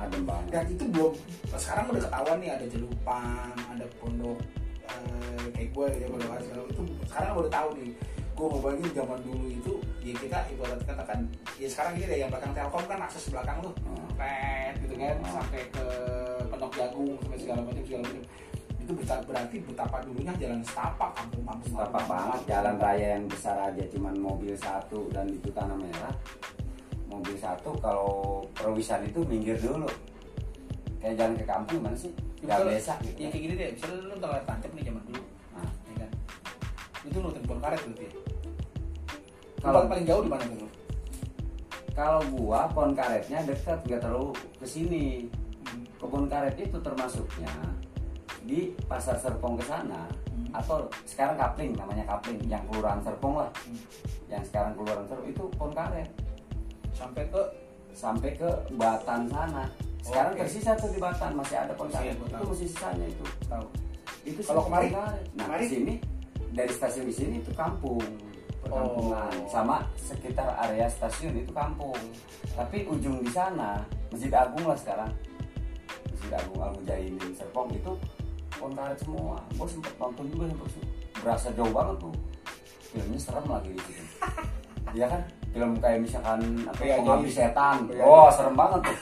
adem banget dan itu belum sekarang udah ketahuan nih ada jelupang ada pondok eh, kayak gue ya pondok segala itu sekarang udah tahu nih. Gue mau bayangin zaman dulu itu ya kita ibarat katakan ya sekarang ini deh yang belakang telkom kan akses belakang tuh. Hmm. pet gitu kan Hmm. sampai ke pondok jagung sampai segala macam segala macam. Itu berarti betapa dulunya jalan setapak kampung-kampung Tapak banget jalan raya yang besar aja cuman mobil satu dan itu tanah merah mobil satu kalau perwisan itu minggir dulu. Kayak jalan ke kampung gimana sih? Gak betul. biasa gitu ya kayak gini deh. Misalnya lu ntar layar tancap nih zaman dulu. Nah, ya kan? Itu lu telepon karet berarti ya? Kalau- paling jauh di mana tuh? Kalau gua pohon karetnya dekat nggak terlalu ke sini. Hmm. kebun karet itu termasuknya di pasar Serpong ke sana Hmm. atau sekarang kapling namanya kapling yang kelurahan Serpong lah. Hmm. yang sekarang kelurahan Serpong itu pohon karet sampai ke sampai ke Batan sana sekarang Oke. tersisa tuh di Batan masih ada ada, itu tahu. masih sisanya itu tahu itu Kalau semua kemari? pohon karet. nah Kemari? sini dari stasiun di sini itu kampung perkampungan Oh. sama sekitar area stasiun itu kampung tapi ujung di sana Masjid Agung lah sekarang Masjid Agung Al Mujahidin Serpong itu karet semua gue sempet nonton juga sempet berasa jauh banget tuh filmnya serem lagi di Iya kan? Film kayak misalkan apa Iya, pengabdi setan. Iya, oh serem banget tuh.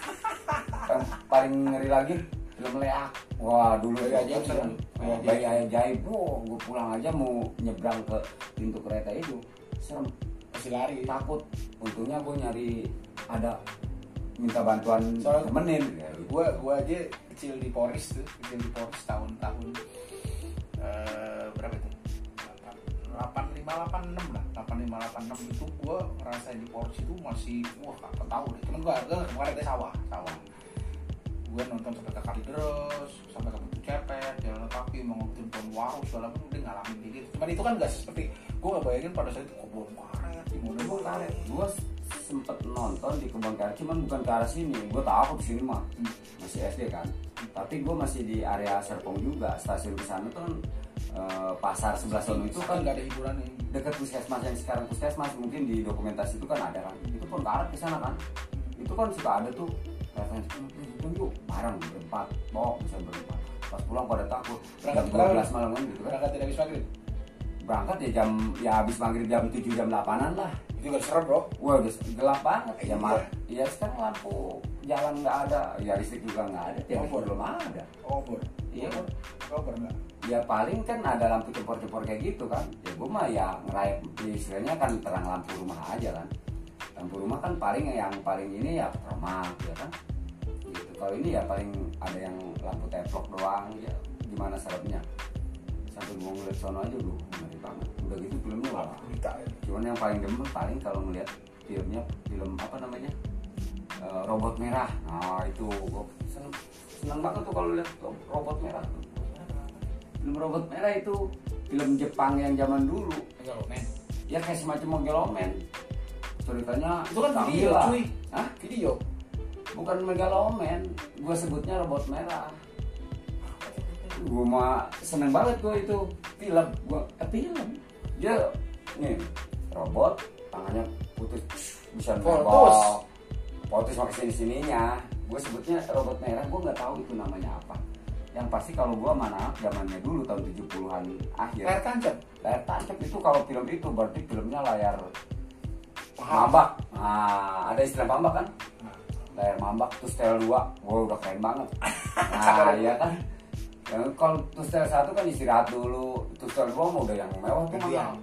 Yang paling ngeri lagi film leak. Wah dulu tuh Ajaib kan serem. film, Bayi oh, bayi ajaib. Wow gue pulang aja mau nyebrang ke pintu kereta itu. Serem. Masih lari. Takut. Untungnya gue nyari ada minta bantuan Soalnya- temenin. ya, gua gua aja kecil di Poris tuh kecil di Poris tahun-tahun eh, berapa itu? Delapan lima delapan enam lah delapan lima delapan enam itu gua ngerasain di Poris itu masih wah nggak tahu deh. Cuman gua gua kemarin ada sawah sawah. Gua nonton sampai ke Kalideres sampai ke Batu Cepet jalan kaki mau ngobrol pohon waru segala macam udah ngalamin kayak gitu. Cuman itu kan nggak seperti gua nggak bayangin pada saat itu kebun karet di mana Kebun karet. gue sempet nonton di kebun karet cuman bukan ke arah sini. Gue tahu di sini mah Hmm. masih SD kan. Tapi gue masih di area Serpong juga stasiun ke sana tuh kan eh, pasar sebelah sono itu kan nggak ada hiburan nih dekat puskesmas yang sekarang puskesmas mungkin di dokumentasi itu kan ada kan. Itu pun karet ke sana kan. Itu kan suka ada tuh katanya "Hmm, yuk bareng berempat bawa bisa berempat. Pas pulang pada takut Berangkat jam berapa? 12 malam kan gitu kan. Berangkat tidak habis maghrib? Berangkat ya jam ya habis maghrib jam 7 jam 8an lah. Itu gak serem bro? Wah udah gelap banget. Ya Iya. mal. Ya sekarang lampu jalan nggak ada, ya listrik juga nggak ada, tiap Obor. belum ada. obor Iya. obor obor enggak Ya paling kan ada lampu cepor-cepor kayak gitu kan. Ya gue mah ya ngerayap istilahnya kan terang lampu rumah aja kan. Lampu rumah kan paling yang paling ini ya rumah ya kan. Gitu. Kalau ini ya paling ada yang lampu teplok doang ya gimana serapnya. Sampai gue ngeliat sono aja dulu ngeri banget. Udah gitu filmnya wah ya cuman yang paling demen paling kalau ngeliat filmnya film apa namanya Eh, robot merah nah itu gua seneng, seneng banget tuh kalau lihat ro- robot merah. Film robot merah itu film Jepang yang zaman dulu. Enggak lo men ya kayak semacam megaloman ceritanya itu kan video gila. cuy. Hah? video. Bukan megaloman gua sebutnya robot merah. Gua mah seneng banget gua itu film. Gua eh, film? Dia nih robot tangannya putus. Bisa Putus. nembak. Putus pakai sini sininya gue sebutnya robot merah gue nggak tahu itu namanya apa. Yang pasti kalau gua mana zamannya dulu tahun 70-an akhir. Layar tancap? Layar tancap itu kalau film itu berarti filmnya layar mambak. Nah ada istilah mambak kan? Layar mambak terus tel 2 wah udah keren banget. Nah iya kan? Ya, kalau terus tel satu kan istirahat dulu terus tel 2 mah udah yang mewah tuh mahal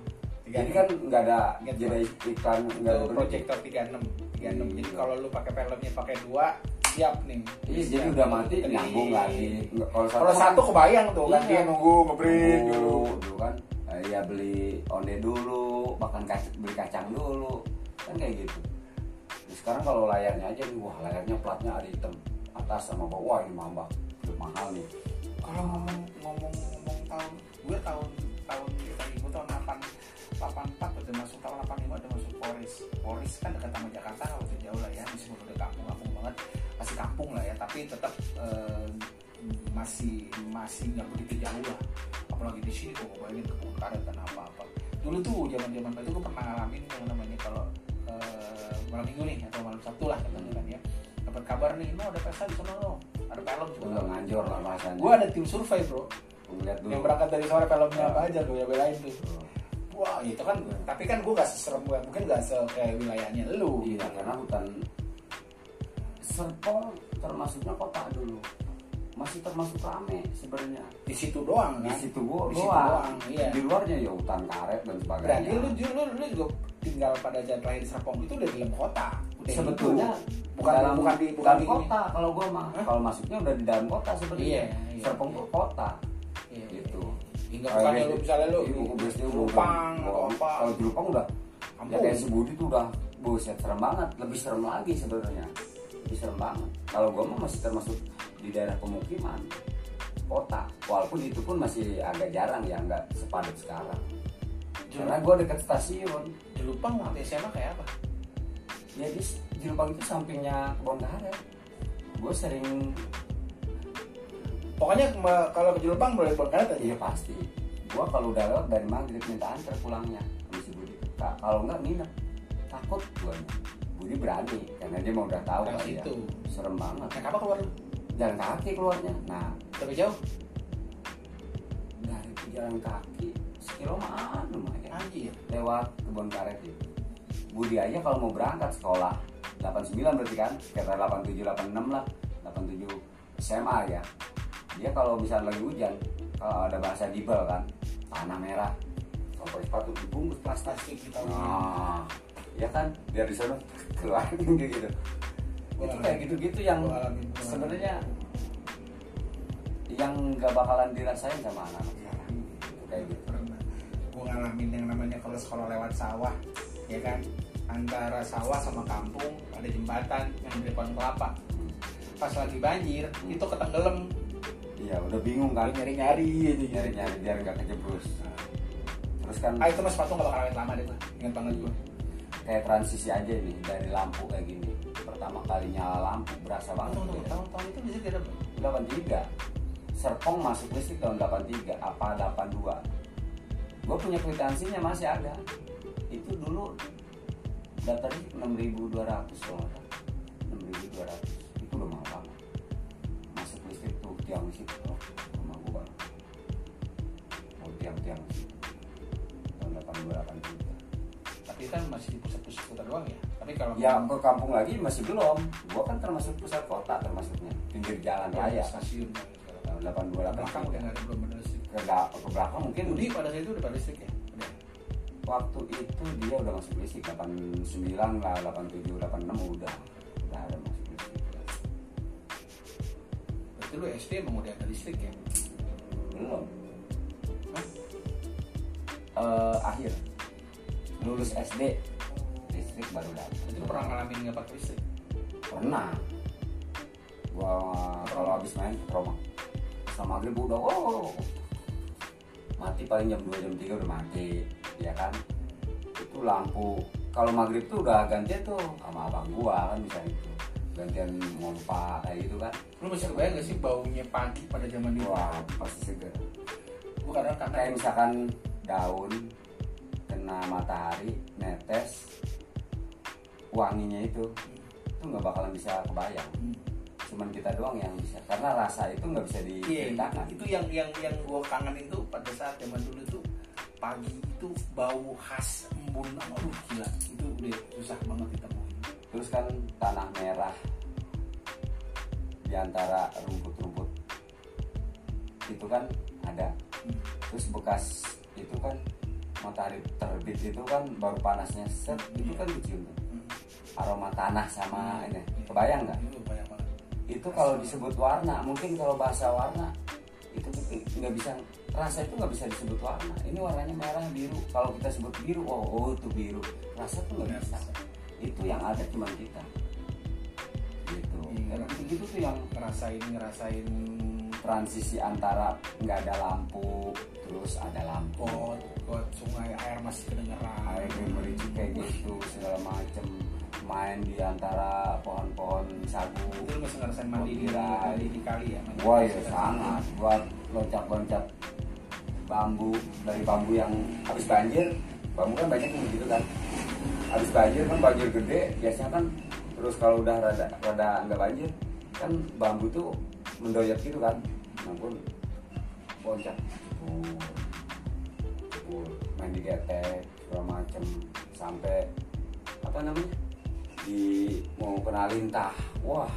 jadi kan nggak ada jadi iklan nggak ada proyektor 36 36 jadi kalau lu pakai filmnya pakai dua siap nih. Iya Siap. jadi udah mati nyambung lagi. Nggak- kalau kalau satu kebayang tuh kan Iya. dia nunggu ngebreak dulu dulu. dulu kan. Ya beli onde dulu makan kac- beli kacang dulu. Kan kayak gitu. Nah, sekarang kalau layarnya aja nih wah layarnya platnya ada hitam atas sama bawah. Wah ini Udah mahal nih. Kalau ngomong ngomong ngomong tahun gue tahun tahun gue tahun 8 84 udah masuk tahun 85 udah masuk Polres Polres kan dekat sama Jakarta begitu jauh lah ya meskipun udah kampung kampung banget masih kampung lah ya tapi tetap eh, masih masih nggak begitu jauh lah. Apalagi di sini gue bayangin kebun karet dan apa apa dulu tuh zaman zaman itu gue pernah ngalamin yang namanya kalau eh, malam minggu nih atau malam sabtu lah katanya kan ya. Dapat kabar kabar nih no ada pesta di sana no. Ada film udah nganjor lah rasanya gue ada tim survei bro. Dulu. Yang berangkat dari sore filmnya apa aja gue ya belain tuh. Oh. wah itu kan tapi kan gue gak seserem gue mungkin gak se kayak wilayahnya lu. Iya karena hutan Serpong termasuknya kota dulu. Masih termasuk rame sebenarnya. Di situ doang di kan? situ gua Di situ doang. doang, iya. di luarnya ya hutan karet dan sebagainya. Berarti lu, lu, lu juga tinggal pada jalan di Serpong itu udah di dalam kota. Udah sebetulnya itu. bukan dalam bukan di bukan di ini. kota kalau gua mah. Kalau masuknya udah di dalam kota sebenarnya. Iya, iya. Serpong tuh kota. Iya, gitu. hingga bukan lu misalnya lu Jepang atau apa. kalau Jelupang udah. Ya kayak si Budi tuh udah buset serem banget. Lebih serem lagi sebenarnya serem banget kalau gua mah masih termasuk di daerah pemukiman kota. Walaupun itu pun masih agak jarang ya nggak sepadat sekarang. Karena gua dekat stasiun. Jelupang waktu SMA kayak apa? Ya di Jelupang itu sampingnya kebon karet. Gue sering pokoknya kalau ke Jelupang boleh berkaret aja iya pasti. Gue kalau udah lewat dari maghrib minta antar pulangnya. Kalau nggak minat takut gue Budi berani karena dia mau udah tahu kali ya. serem banget. Naik apa keluar? Lu jalan kaki keluarnya. Nah. Berapa jauh? Dari jalan kaki sekiloan lumayan. Anjir. Lewat kebun karet itu Budi aja kalau mau berangkat sekolah 89 berarti kan? Sekitar 87 86 lah. 87 SMA ya. Dia kalau misalnya lagi hujan kalau ada bahasa dibel kan tanah merah. Sampai sepatu dibungkus plastik. Kita. Nah ya kan biar di sana keluar gitu. Itu kayak gitu-gitu yang sebenarnya yang nggak bakalan dirasain sama anak-anak sekarang. Kayak gitu. Pernah gue ngalamin yang namanya kalau sekolah lewat sawah ya kan? Antara sawah sama kampung ada jembatan yang di depan kelapa. Hmm. pas lagi banjir itu ketenggelam. Iya, udah bingung kan. nyari nyari gitu. Nyari nyari biar nggak kejebrus. Terus kan ah itu mas sepatu nggak bakal awet lama deh tuh ingat banget gue kayak transisi aja nih dari lampu kayak gini. Pertama kali nyala lampu berasa banget. tahun tahun tahun itu bisa tidak 83. Serpong masuk listrik tahun 83 apa 82. Gue punya kwitansinya masih ada. Itu dulu daftarnya 6.200 kalau nggak salah. 6.200 itu udah mahal banget. Masuk listrik tuh tiang listrik tuh sama gue banget. Oh tiang-tiang tahun 82 83. Tapi kan masih di pusat-pusat kota doang ya. Tapi kalau Ya ke kampung lagi masih belum. Gua kan termasuk pusat kota termasuknya. Pinggir jalan raya. stasiun. Tahun 82 belakang udah 83. nggak ada belum ada listrik Ke, ke belakang mungkin. Budi pada saat itu udah pada listrik ya? Udah. Waktu itu dia udah masuk listrik. 89 lah 87 86 udah. Udah ada masuk listrik. Berarti lu SD emang udah ada listrik ya? Belum. Hah? Eh, akhir lulus SD listrik baru datang. Lu pernah ngalamin nggak pakai listrik? Pernah. Gua kalau habis main ke rumah sama maghrib udah oh mati paling jam 2 jam 3 udah mati ya kan? Itu lampu kalau maghrib tuh udah gantian tuh sama abang gua kan bisa itu gantian ngompa kayak gitu kan. Lu masih kebayang gak sih baunya pagi pada zaman itu wah pasti seger. Gue kadang karena kayak misalkan daun kena matahari netes wanginya itu itu nggak bakalan bisa kebayang Hmm. cuman kita doang yang bisa karena rasa itu nggak bisa Iya, itu, diceritakan itu yang yang yang gue kangenin tuh pada saat zaman dulu tuh pagi itu bau khas embun, aduh gila, itu udah susah banget ditemuin. terus kan tanah merah di antara rumput-rumput itu kan ada Hmm. terus bekas itu kan matahari terbit itu kan baru panasnya set itu kan dicium tuh. Hmm. aroma tanah sama ini. Kebayang nggak? Itu kalau disebut warna mungkin kalau bahasa warna itu nggak bisa rasa itu nggak bisa disebut warna. Ini warnanya merah biru. Kalau kita sebut biru oh, oh itu biru. Rasa tuh nggak Nggak bisa. itu yang ada cuma kita. Gitu. Iya. Dan gitu tuh yang Ngerasain ngerasain transisi antara nggak ada lampu terus ada lampu got, got sungai air masih kedengeran. air mericik kayak gitu segala macem main di antara pohon-pohon sagu Itu lu masih ngerasain mandi di, mandi di kali ya? Wah ya kali. sangat. Gua loncat-loncat bambu dari bambu yang habis banjir. Bambu kan banyak yang begitu kan. Habis banjir kan banjir gede, biasanya kan terus kalau udah rada rada nggak banjir kan bambu tuh mendoyot gitu kan pun loncat. Pur, main di getek segala macem. Sampai apa namanya? Di mau kena lintah wah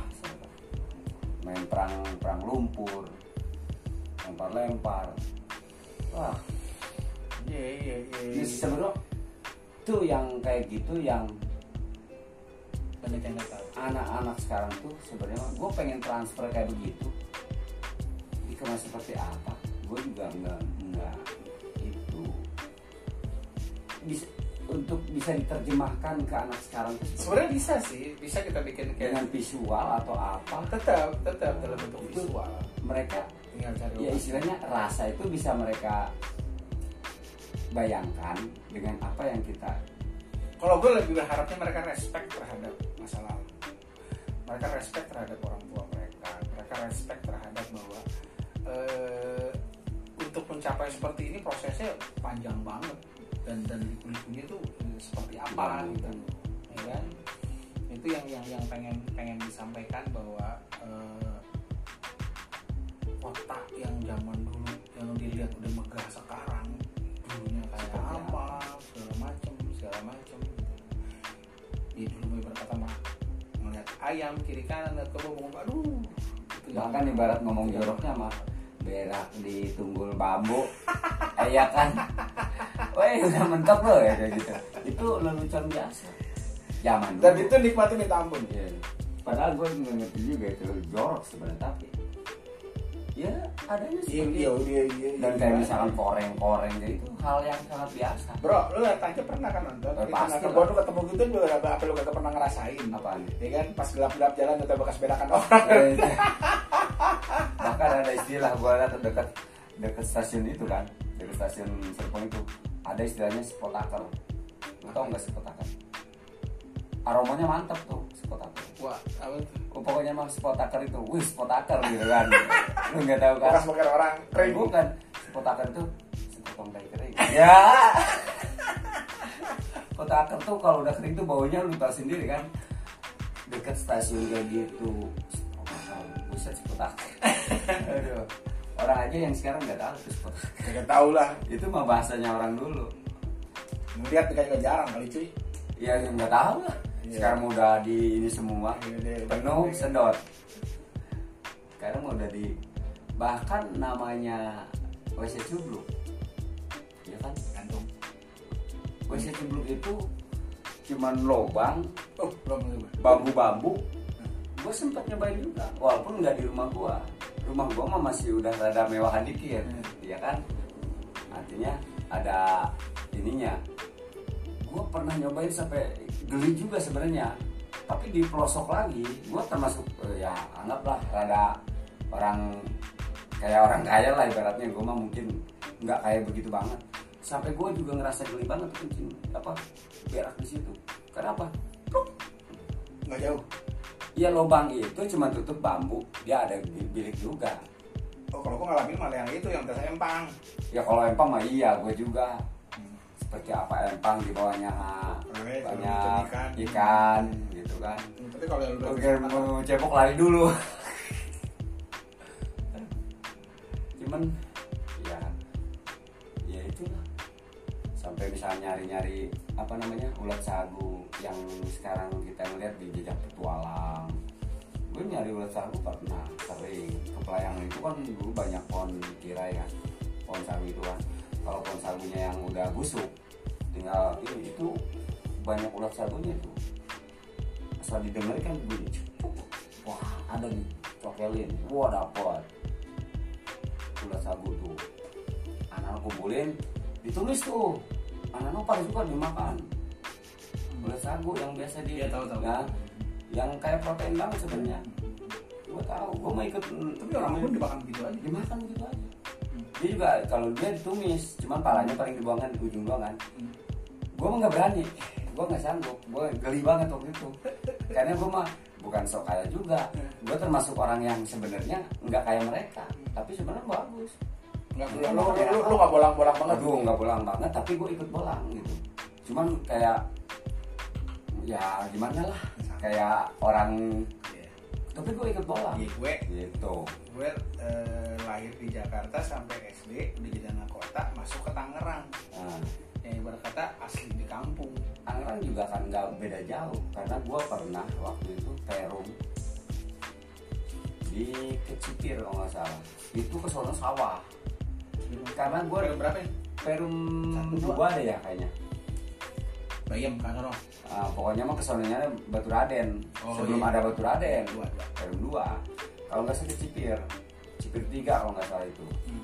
main perang perang lumpur lempar lempar wah. Iya iya iya sebenarnya tuh yang kayak gitu yang banyak yang nggak tahu anak-anak sekarang tuh sebenarnya gue pengen transfer kayak begitu dikemas seperti apa? Gue juga nggak nggak itu bisa untuk bisa diterjemahkan ke anak sekarang sebenarnya bisa sih bisa kita bikin dengan kayak visual atau apa? Tetap tetap dalam bentuk Itu- visual. Mereka tinggal cari ya istilahnya rasa itu bisa mereka bayangkan dengan apa yang kita kalau gue lebih berharapnya mereka respect terhadap masa lalu. Mereka respect terhadap orang tua mereka. Mereka respect terhadap bahwa eh, untuk mencapai seperti ini prosesnya panjang banget. Dan dan liku-likunya tuh seperti apa gitu. Ya kan? Itu yang yang yang pengen pengen disampaikan bahwa eh, kota yang zaman dulu yang dilihat udah megah sekarang dulunya kayak Seperti apa? segala macem segala macem. Gitu. ya dulu mau berkata mah ngeliat ayam kiri kanan lihat ke bawah aduh itu bahkan ibarat ngomong joroknya mah berak di tunggul bambu. Eh ya kan? Weh udah mentok loh ya kayak gitu. Itu lelucon biasa. Zaman dan dulu. itu nikmatnya minta ampun. Iya. padahal gue nggak ngerti juga itu jorok sebenarnya tapi ya adanya iya seperti iya itu. iya iya dan iya. kayak misalkan koreng-koreng gitu itu hal yang sangat biasa. Bro lu lihat aja pernah kan nonton? Oh, di pasti kebun lu ketemu gitu juga apa, apa lu kagak pernah ngerasain. Apaan? Ya kan? Pas gelap-gelap jalan udah bekas bedakan orang Bahkan ada istilah gue lihat dekat dekat stasiun itu kan dekat stasiun Serpong itu ada istilahnya spotaker. Lu tau nggak spotaker? Aromanya mantap tuh spotaker. Wah apa tuh? Oh, pokoknya mah spotaker itu wih spotaker gitu kan. Lu nggak tahu kan? Bekas orang kering. Bukan spotaker itu sepotong tai kering. Ya. Spotaker tuh kalau udah kering tuh baunya lu tau sendiri kan. Dekat stasiun kayak gitu. Buset spotaker. aduh orang aja yang sekarang nggak tahu spotaker kagak tahu lah. Itu mah bahasanya orang dulu. Ngeliat kayak jarang kali cuy. Ya nggak tahu lah. Iya. sekarang udah di ini semua. Iya, penuh sedot. Sekarang udah di bahkan namanya WC cubluk ya kan? Gantung. WC cubluk itu cuman lobang oh bambu-bambu. Gue sempet nyobain juga walaupun nggak di rumah gua rumah gua mah masih udah rada mewahan dikit Hmm. ya kan? Artinya ada ininya. Gue pernah nyobain sampai geli juga sebenarnya. Tapi di pelosok lagi gue termasuk eh, ya anggaplah rada orang kayak orang kaya lah ibaratnya. Gue mah mungkin nggak kayak begitu banget. Sampai gue juga ngerasa geli banget kencing apa berak di situ. Kenapa? Nggak jauh ya lubang itu cuma tutup bambu. Dia ada bi- bilik juga. Oh kalau gua ngalamin malah yang itu yang tes empang. Ya kalau empang mah iya gue juga. Seperti apa empang di bawahnya Oke, banyak ikan. ikan gitu kan. Tapi kalau yang mau cebok lari dulu. Cuman ya ya itulah. Sampai misalnya nyari-nyari apa namanya ulat sagu yang sekarang kita ngeliat di jejak petualang. Gue nyari ulat sagu pernah sering. Ke pelayangan itu kan dulu banyak pohon tirai kan pohon sagu itu kan. Kalau pohon sagunya yang udah busuk tinggal ini itu banyak ulat sagunya tuh. Asal didengar kan bunyi wah ada nih cokelin. Wah dapet. Ulat sagu tuh. Anak kumpulin ditulis tuh. Anak-anak pada suka dimakan ulat sagu yang biasa di Iya, tahu, tahu. ya, yang kayak protein banget sebenarnya. Gua tahu gua mau ikut tapi orang pun dimakan gitu aja. Dimakan gitu aja. Dia juga kalau dia ditumis cuman palanya paling dibuangkan di ujung doang kan. Hmm. gue mah nggak berani. Gue nggak sanggup. Gue geli banget waktu itu. Karena gue mah bukan sok kaya juga. Gue termasuk orang yang sebenarnya nggak kayak mereka. Tapi sebenarnya bagus. Nggak lu lu lu lu- lu nggak bolang-bolang banget aduh nggak bolang banget tapi gue ikut bolang gitu. Cuman kayak ya gimana lah. Kayak orang Iya. tapi gue ikut bola. Iya, gue gitu. gue eh, lahir di Jakarta sampai SD udah jadi anak kota masuk ke Tangerang. Nah, yang ibarat kata asli di kampung. Tangerang juga kan nggak beda jauh karena gue pernah waktu itu Perum. Di Kecipir kalau nggak salah. Itu ke sono sawah. Karena gue berapa ya? Perum dua deh ya kayaknya Bayam kan sono. Ah, pokoknya mah kesononya Batu Raden Oh, sebelum iya. ada Batu Raden Dua, dua. Perum dua kalau nggak salah Kecipir Cipir tiga kalau nggak salah itu Hmm.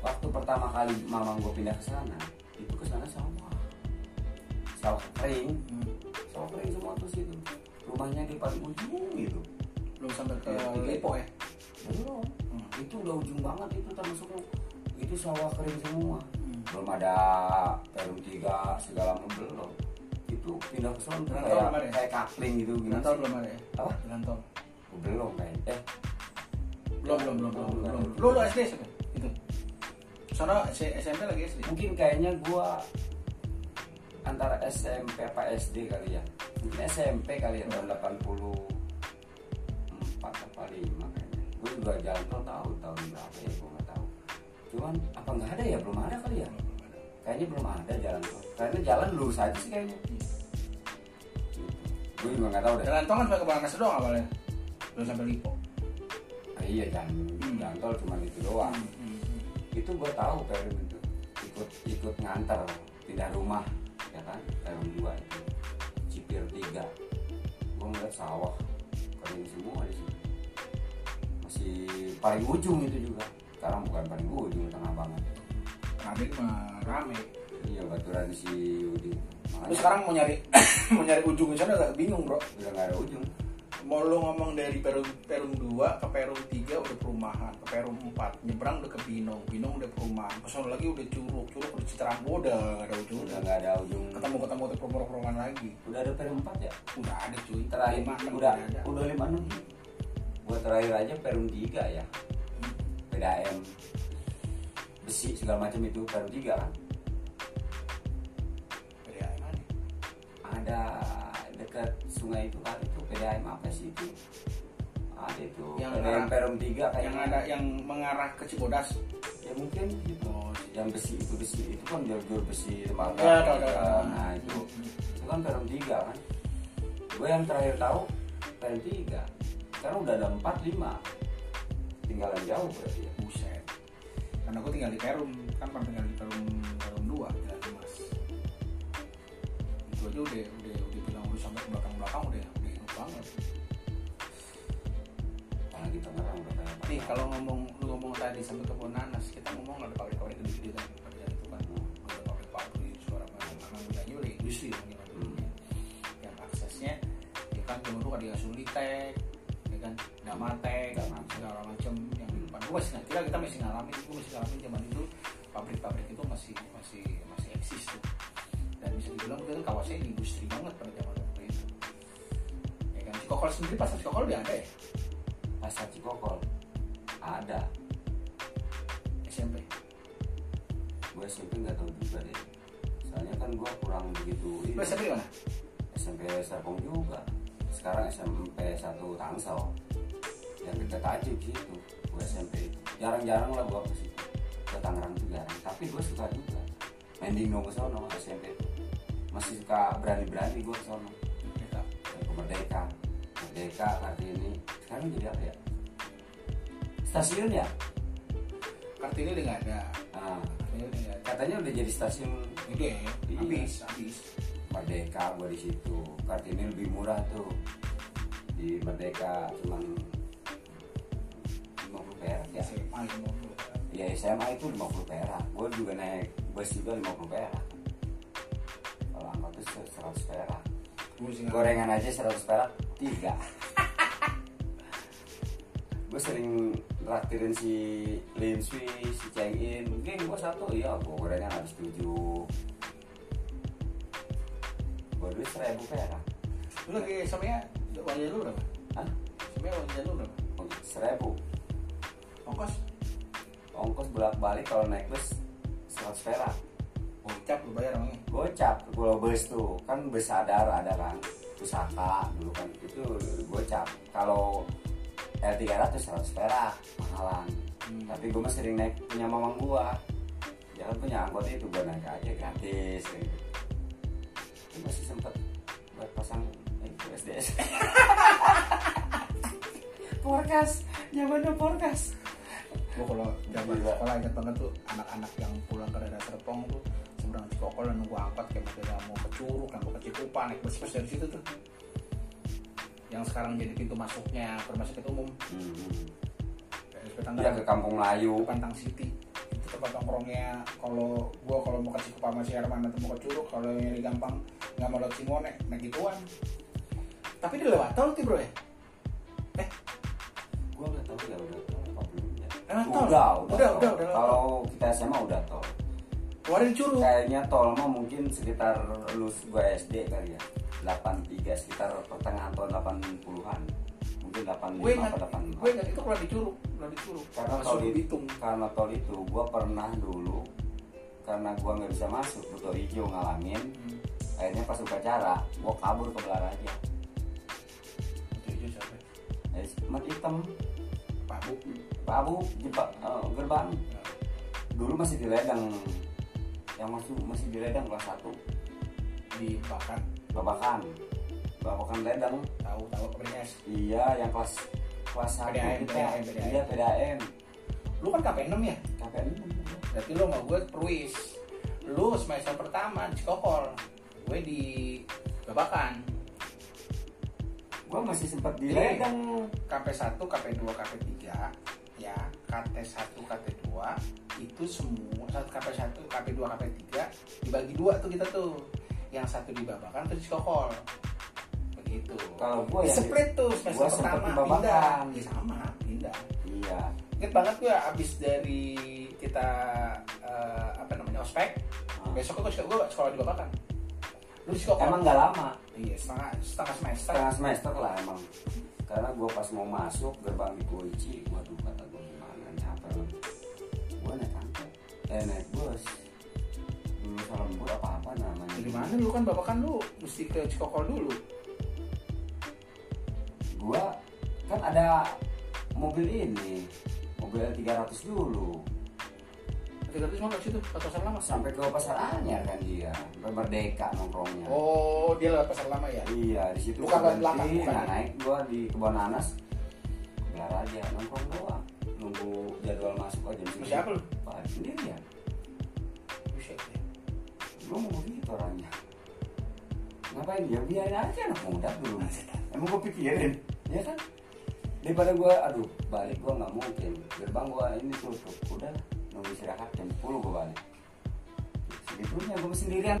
waktu pertama kali mamang gue pindah ke sana itu ke sana sawah sawah kering Hmm. sawah kering semua tuh situ rumahnya di paling ujung gitu Belum sampai ke tiga. Lipo ya? belum Hmm. itu udah ujung banget itu termasuk itu sawah kering semua. Belum ada perum tiga segala macam belum itu pindah ke sana kayak ya? kayak kapling gitu gimana tol sih? belum ada ya? apa Jalan tol. belum kayak eh Belum, belum, belum, belum, Belum. belum. Lu lu SD siapa? Itu. Sono S- SMP lagi SD. mungkin kayaknya gua antara SMP apa SD kali ya mungkin SMP kali ya tahun 84 apa 5 kayaknya gue juga jalan tol tahu tahun berapa ya cuman apa nggak ada ya? Belum ada kali ya? Kayaknya belum ada jalan tol karena jalan lurus aja sih kayaknya. Gitu. gue juga nggak tahu deh. Jalan tol kan sampai ke Bananas doang awalnya. Belum sampai Lipo. Ah, iya jalan Hmm. jalan tol cuma itu doang. Hmm, hmm, itu gue tahu Perum itu. Ikut ikut nganter. Pindah rumah ya kan? Perum dua itu. Cipir tiga. Gue ngeliat sawah. Kering semua di situ. Masih paling ujung itu juga sekarang bukan paling ujung tengah banget. Rame mah rame. iya baturan si Yudi Lu sekarang mau nyari mau nyari ujung di sana agak bingung, Bro. udah nggak ada ujung Mau lu ngomong dari Perum Perum 2 ke Perum 3 udah perumahan, ke Perum 4 nyebrang udah ke Binong, Binong udah perumahan, ke sono lagi udah Curug, Curug udah Citeranggu udah nggak ada ujung. udah nggak ada ujung Ketemu ketemu tuh perumahan lagi. udah ada Perum empat ya Udah ada cuy. terakhir Lima, udah ada. udah lima enam gue terakhir aja Perum tiga ya PDAM besi segala macam itu baru tiga kan? PDAM mana ada. Dekat sungai itu kan? Itu PDAM apa sih itu? Ada itu. Yang PDAM Perum 3 kayak yang ada yang mengarah ke Cibodas. Ya mungkin. Gitu yang besi itu besi itu kan jalur besi tembaga ya, tahu, tahu, kan? tahu. nah itu. Hmm. Itu kan Perum 3 kan? Gue yang terakhir tahu Perum 3 sekarang udah ada 4, 5 ketinggalan jauh berarti ya? Buset. Karena gue tinggal di Perum kan pernah tinggal di Perum Perum dua jalan Mas. Itu aja udah udah udah bilang udah sampai ke belakang belakang udah udah enak banget. Apalagi kita Tangerang nih kalau ngomong lu ngomong tadi sampai ke nanas kita ngomong ada pabrik-pabrik gede-gede kan? Kerjaan itu kan hmm. ada pabrik-pabrik suara macam karena budayanya udah industri yang hmm. yang aksesnya ya kan dulu ada Sulitek ya kan? Damatek segala macam Gue masih kira kita masih ngalamin, gue masih ngalamin zaman itu pabrik-pabrik itu masih masih masih eksis tuh. Dan bisa dibilang itu kan kawasan industri banget pada zaman waktu itu. Ya kan? Cikokol sendiri pasar Cikokol udah ada ya? Pasar Cikokol? Ada. SMP. gue SMP nggak tahu juga deh. Soalnya kan gue kurang begitu ini. SMP mana? SMP Serpong juga. Sekarang SMP 1 Tangsel. Yang dekat aja gitu SMP jarang-jarang lah gue ke situ. Ke Tangerang tuh jarang tapi gue suka juga. Main dingdong ke sono SMP masih suka berani-berani gue ke sono. Ke Merdeka. Merdeka Kartini sekarang jadi apa ya? Stasiun ya? Kartini udah nggak ada. udah ada. katanya udah jadi stasiun. Udah ya, habis, habis. Merdeka gue di situ. Kartini lebih murah tuh. Di Merdeka cuman 50 perak ya SMA itu mobil. ya SMA itu 50 perak. Gue juga naik bus juga 50 perak. Kalau angkot tuh 100 perak. Gorengan aja 100 perak tiga. Gue sering traktirin si Lin Sui, si Cheng In. Mungkin gue satu iya gue gorengan habis tujuh. Gue duit seribu perak. Lu lagi samanya wajah lu berapa? Hah? Samanya wajah lu berapa? seribu Ongkos? ongkos bolak balik kalau naik bus 100 perak. Gocap lu bayar orangnya. gocap kalau bus tuh. Kan bus sadar ada kan? Pusaka dulu kan itu gocap. Kalau L300 100 perak mahalan. Hmm. tapi gue masih sering naik punya mamang gua. Dia kan punya angkot itu gue naik aja gratis gitu. Itu masih sempet buat pasang itu SDS Porkas, zamannya Porkas. Gue kalau zaman Gila. sekolah ingat banget tuh anak-anak yang pulang ke daerah Serpong tuh seberang Cikokol dan nunggu angkot kayak model mau ke Curug, yang mau ke Cikupa, naik bus-bus dari situ tuh. Yang sekarang jadi pintu masuknya ke rumah sakit umum, Hmm. Dia Tangerang, ke Kampung Melayu. Pantang City. Itu tempat nongkrongnya kalau gua kalau mau ke Cikupa sama si Herman atau mau ke Curug, kalau yang nyari gampang nggak mau lewat Simone, naik gituan. Tapi dia lewat tol tuh bro ya? Eh, Gua nggak tahu ya udah tol apa belum Lewat tol? Udah, Udah, udah, udah, udah. Kalau kita SMA udah tol. keluarin Curug. Kayaknya tol mah mungkin sekitar lulus gua SD kali ya. 83 sekitar pertengahan tahun 80-an. Mungkin 85 gue ingat atau 85. gue ingat itu keluar di curug keluar di curug karena masuk tol itu, karena tol itu gua pernah dulu karena gua nggak bisa masuk Buto Hijau ngalangin hmm. akhirnya pas upacara gua kabur ke Belaraja itu hijau siapa eh, mat hitam Pak Bu Pak Abu jebak eh, gerbang. Dulu masih di ledang. Yang masuk masih di ledang kelas 1 di Bakan babakan. Babakan ledang. Tahu tahu PDS iya yang kelas kelas 1 PDAM, kita. PDAM, PDAM. iya PDAM lu kan KP 6 ya? KPN berarti lu sama gue perwis lu semester pertama di Cikokol gue di Babakan gua masih sempat ledang KP 1, KP 2, KP 3 ya KT 1, KT 2 itu semua satu KP 1, KP 2, KP 3 dibagi dua tuh kita tuh. Yang satu di Babakan terus di Cikokol begitu. Kalau gua Di yang split tuh semester pertama pindah. ya sama pindah. Iya. Inget banget gue abis dari kita eh, apa namanya ospek besok gue gue sekolah di Babakan lu di Cikokol emang nggak lama? Iya setengah setengah semester. Setengah semester lah emang. Karena gue pas mau masuk gerbang dikunci waduh kata gue gimana nyampe gue naik angkot. Eh naik bus. Dulu salah lembur apa apa namanya. Dari mana lu kan Babakan lu mesti ke Cikokol dulu. Gue kan ada mobil ini mobil 300 dulu 300 mana situ. Atau pasar lama? Sampai ke pasar anyar kan dia. Sampai merdeka nongkrongnya. Oh dia lewat pasar lama ya? Iya di situ Bukan gua lewat belakang, bukan. nah naik gue di kebun nanas biar aja nongkrong doang. Nunggu jadwal masuk aja Sama siapa lu? Pak, sendirian buset ya. Gue mau begitu orangnya. Ngapain dia? Biarin aja anak muda dulu. Emang gue pikirin. Ya kan? Daripada gue aduh balik gue nggak mungkin. Gerbang gue ini tutup. Udah nunggu istirahat jam 10 gue balik. Segitunya gue sendirian